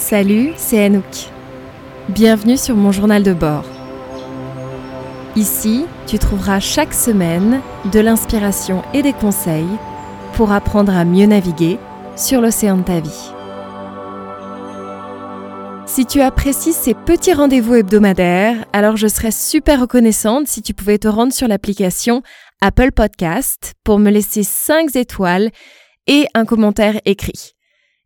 Salut, c'est Anouk. Bienvenue sur mon journal de bord. Ici, tu trouveras chaque semaine de l'inspiration et des conseils pour apprendre à mieux naviguer sur l'océan de ta vie. Si tu apprécies ces petits rendez-vous hebdomadaires, alors je serais super reconnaissante si tu pouvais te rendre sur l'application Apple Podcast pour me laisser 5 étoiles et un commentaire écrit.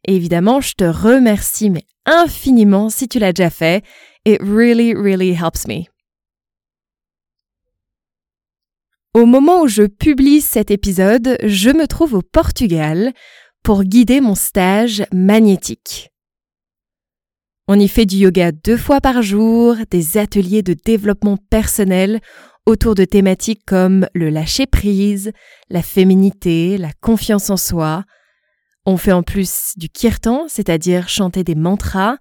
Et évidemment, je te remercie mais infiniment si tu l'as déjà fait. It really, really helps me. Au moment où je publie cet épisode, je me trouve au Portugal pour guider mon stage magnétique. On y fait du yoga deux fois par jour, des ateliers de développement personnel autour de thématiques comme le lâcher-prise, la féminité, la confiance en soi. On fait en plus du kirtan, c'est-à-dire chanter des mantras,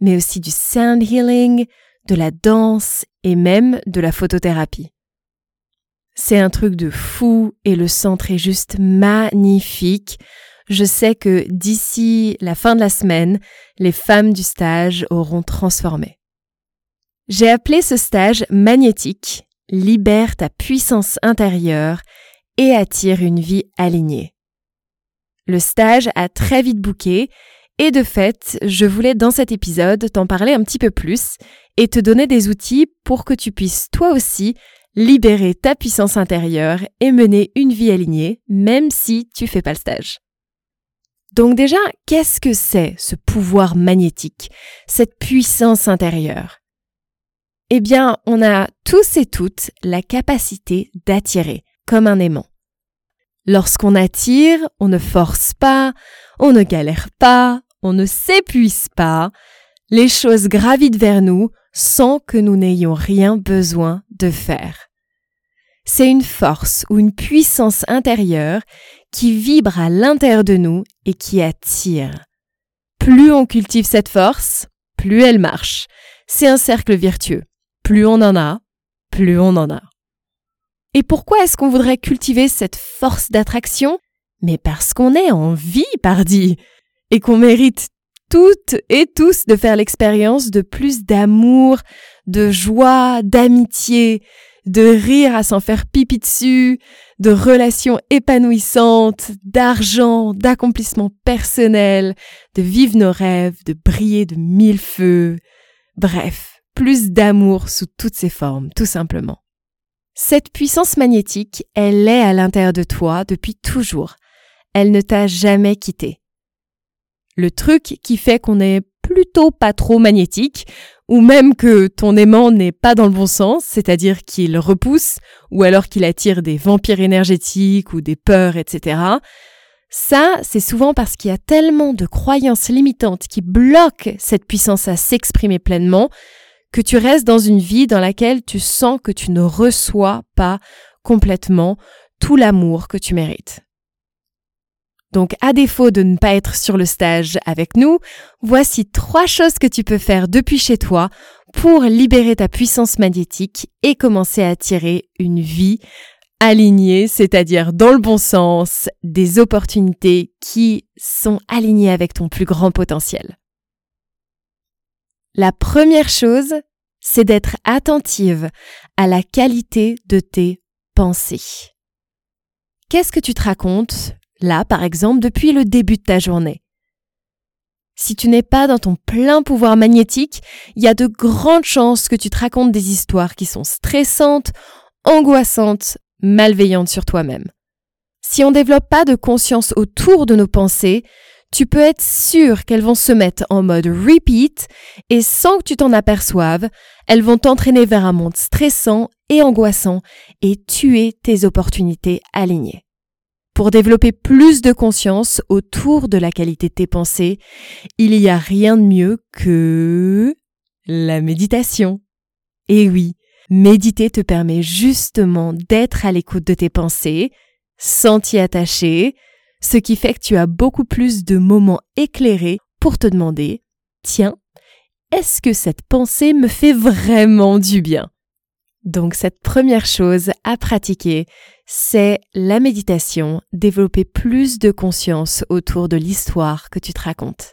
mais aussi du sound healing, de la danse et même de la photothérapie. C'est un truc de fou et le centre est juste magnifique. Je sais que d'ici la fin de la semaine, les femmes du stage auront transformé. J'ai appelé ce stage magnétique libère ta puissance intérieure et attire une vie alignée. Le stage a très vite bouqué et de fait, je voulais dans cet épisode t'en parler un petit peu plus et te donner des outils pour que tu puisses toi aussi libérer ta puissance intérieure et mener une vie alignée même si tu fais pas le stage. Donc déjà, qu'est-ce que c'est ce pouvoir magnétique, cette puissance intérieure? Eh bien, on a tous et toutes la capacité d'attirer, comme un aimant. Lorsqu'on attire, on ne force pas, on ne galère pas, on ne s'épuise pas, les choses gravitent vers nous sans que nous n'ayons rien besoin de faire. C'est une force ou une puissance intérieure qui vibre à l'intérieur de nous et qui attire. Plus on cultive cette force, plus elle marche. C'est un cercle vertueux. Plus on en a, plus on en a. Et pourquoi est-ce qu'on voudrait cultiver cette force d'attraction? Mais parce qu'on est en vie, pardi, et qu'on mérite toutes et tous de faire l'expérience de plus d'amour, de joie, d'amitié, de rire à s'en faire pipi dessus, de relations épanouissantes, d'argent, d'accomplissement personnel, de vivre nos rêves, de briller de mille feux. Bref, plus d'amour sous toutes ses formes, tout simplement. Cette puissance magnétique, elle est à l'intérieur de toi depuis toujours. Elle ne t'a jamais quitté. Le truc qui fait qu'on est plutôt pas trop magnétique, ou même que ton aimant n'est pas dans le bon sens, c'est-à-dire qu'il repousse, ou alors qu'il attire des vampires énergétiques ou des peurs, etc. Ça, c'est souvent parce qu'il y a tellement de croyances limitantes qui bloquent cette puissance à s'exprimer pleinement que tu restes dans une vie dans laquelle tu sens que tu ne reçois pas complètement tout l'amour que tu mérites. Donc, à défaut de ne pas être sur le stage avec nous, voici trois choses que tu peux faire depuis chez toi pour libérer ta puissance magnétique et commencer à attirer une vie alignée, c'est-à-dire dans le bon sens, des opportunités qui sont alignées avec ton plus grand potentiel. La première chose, c'est d'être attentive à la qualité de tes pensées. Qu'est-ce que tu te racontes, là par exemple, depuis le début de ta journée? Si tu n'es pas dans ton plein pouvoir magnétique, il y a de grandes chances que tu te racontes des histoires qui sont stressantes, angoissantes, malveillantes sur toi-même. Si on ne développe pas de conscience autour de nos pensées, tu peux être sûr qu'elles vont se mettre en mode repeat et sans que tu t'en aperçoives, elles vont t'entraîner vers un monde stressant et angoissant et tuer tes opportunités alignées. Pour développer plus de conscience autour de la qualité de tes pensées, il n'y a rien de mieux que la méditation. Et oui, méditer te permet justement d'être à l'écoute de tes pensées, sans t'y attacher, ce qui fait que tu as beaucoup plus de moments éclairés pour te demander Tiens, est-ce que cette pensée me fait vraiment du bien? Donc cette première chose à pratiquer, c'est la méditation, développer plus de conscience autour de l'histoire que tu te racontes.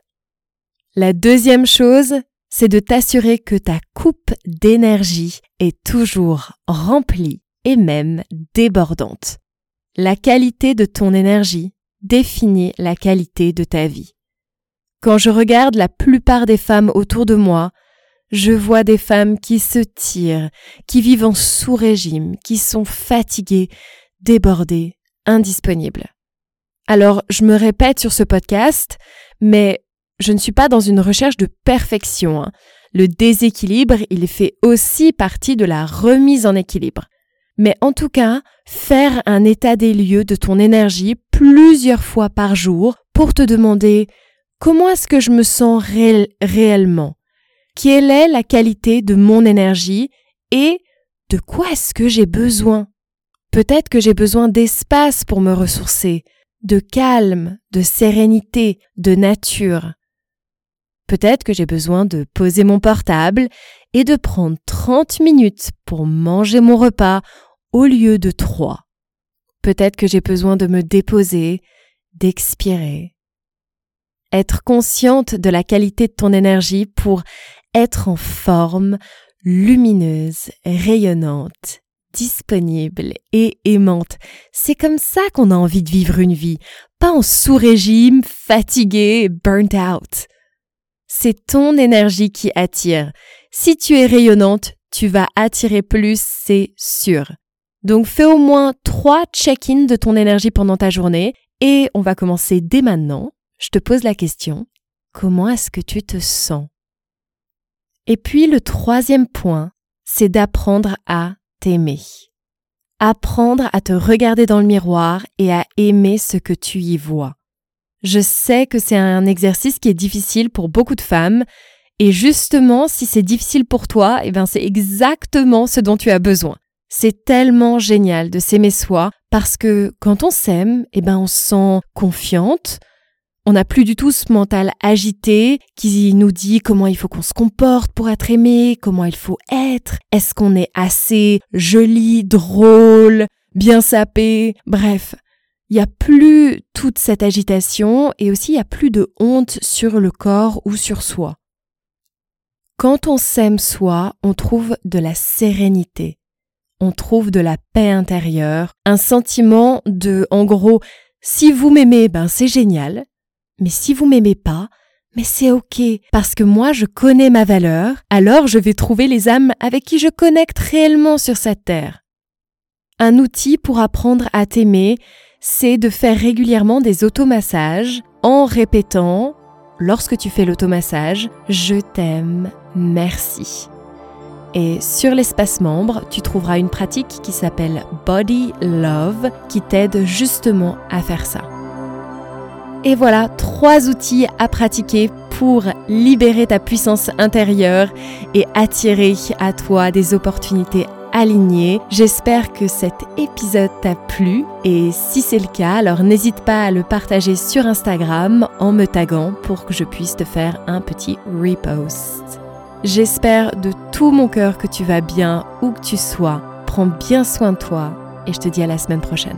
La deuxième chose, c'est de t'assurer que ta coupe d'énergie est toujours remplie et même débordante. La qualité de ton énergie définit la qualité de ta vie. Quand je regarde la plupart des femmes autour de moi, je vois des femmes qui se tirent, qui vivent en sous-régime, qui sont fatiguées, débordées, indisponibles. Alors, je me répète sur ce podcast, mais je ne suis pas dans une recherche de perfection. Hein. Le déséquilibre, il fait aussi partie de la remise en équilibre. Mais en tout cas, faire un état des lieux de ton énergie plusieurs fois par jour pour te demander comment est-ce que je me sens réellement Quelle est la qualité de mon énergie et de quoi est-ce que j'ai besoin Peut-être que j'ai besoin d'espace pour me ressourcer, de calme, de sérénité, de nature. Peut-être que j'ai besoin de poser mon portable et de prendre 30 minutes pour manger mon repas au lieu de 3. Peut-être que j'ai besoin de me déposer, d'expirer. Être consciente de la qualité de ton énergie pour être en forme, lumineuse, rayonnante, disponible et aimante. C'est comme ça qu'on a envie de vivre une vie, pas en sous-régime, fatigué, burnt out c'est ton énergie qui attire. Si tu es rayonnante, tu vas attirer plus, c'est sûr. Donc fais au moins trois check-ins de ton énergie pendant ta journée et on va commencer dès maintenant. Je te pose la question, comment est-ce que tu te sens? Et puis le troisième point, c'est d'apprendre à t'aimer. Apprendre à te regarder dans le miroir et à aimer ce que tu y vois. Je sais que c'est un exercice qui est difficile pour beaucoup de femmes. Et justement, si c'est difficile pour toi, eh ben c'est exactement ce dont tu as besoin. C'est tellement génial de s'aimer soi parce que quand on s'aime, eh ben on se sent confiante. On n'a plus du tout ce mental agité qui nous dit comment il faut qu'on se comporte pour être aimé, comment il faut être, est-ce qu'on est assez joli, drôle, bien sapé, bref. Il n'y a plus toute cette agitation et aussi il n'y a plus de honte sur le corps ou sur soi. Quand on s'aime soi, on trouve de la sérénité, on trouve de la paix intérieure, un sentiment de, en gros, si vous m'aimez, ben c'est génial, mais si vous m'aimez pas, mais c'est ok, parce que moi je connais ma valeur, alors je vais trouver les âmes avec qui je connecte réellement sur cette terre. Un outil pour apprendre à t'aimer, c'est de faire régulièrement des automassages en répétant, lorsque tu fais l'automassage, je t'aime, merci. Et sur l'espace membre, tu trouveras une pratique qui s'appelle Body Love qui t'aide justement à faire ça. Et voilà, trois outils à pratiquer pour libérer ta puissance intérieure et attirer à toi des opportunités aligné. J'espère que cet épisode t'a plu et si c'est le cas, alors n'hésite pas à le partager sur Instagram en me taguant pour que je puisse te faire un petit repost. J'espère de tout mon cœur que tu vas bien où que tu sois. Prends bien soin de toi et je te dis à la semaine prochaine.